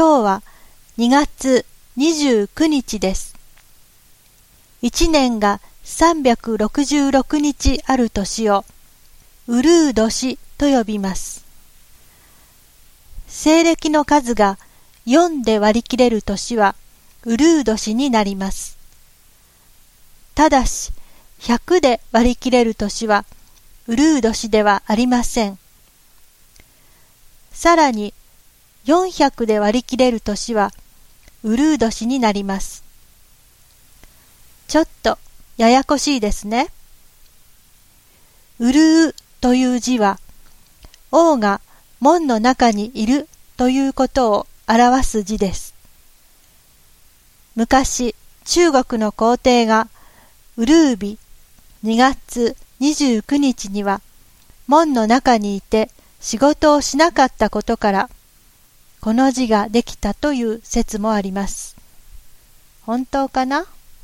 今日は2月29日です。一年が366日ある年を、ウルー年と呼びます。西暦の数が4で割り切れる年は、ウルー年になります。ただし、100で割り切れる年は、ウルー年ではありません。さらに、400で割り切れる年は、ウルー年になります。ちょっとややこしいですね。うるうという字は、王が門の中にいるということを表す字です。昔、中国の皇帝が、ウルービ2月29日には、門の中にいて仕事をしなかったことから、この字ができたという説もあります。本当かな？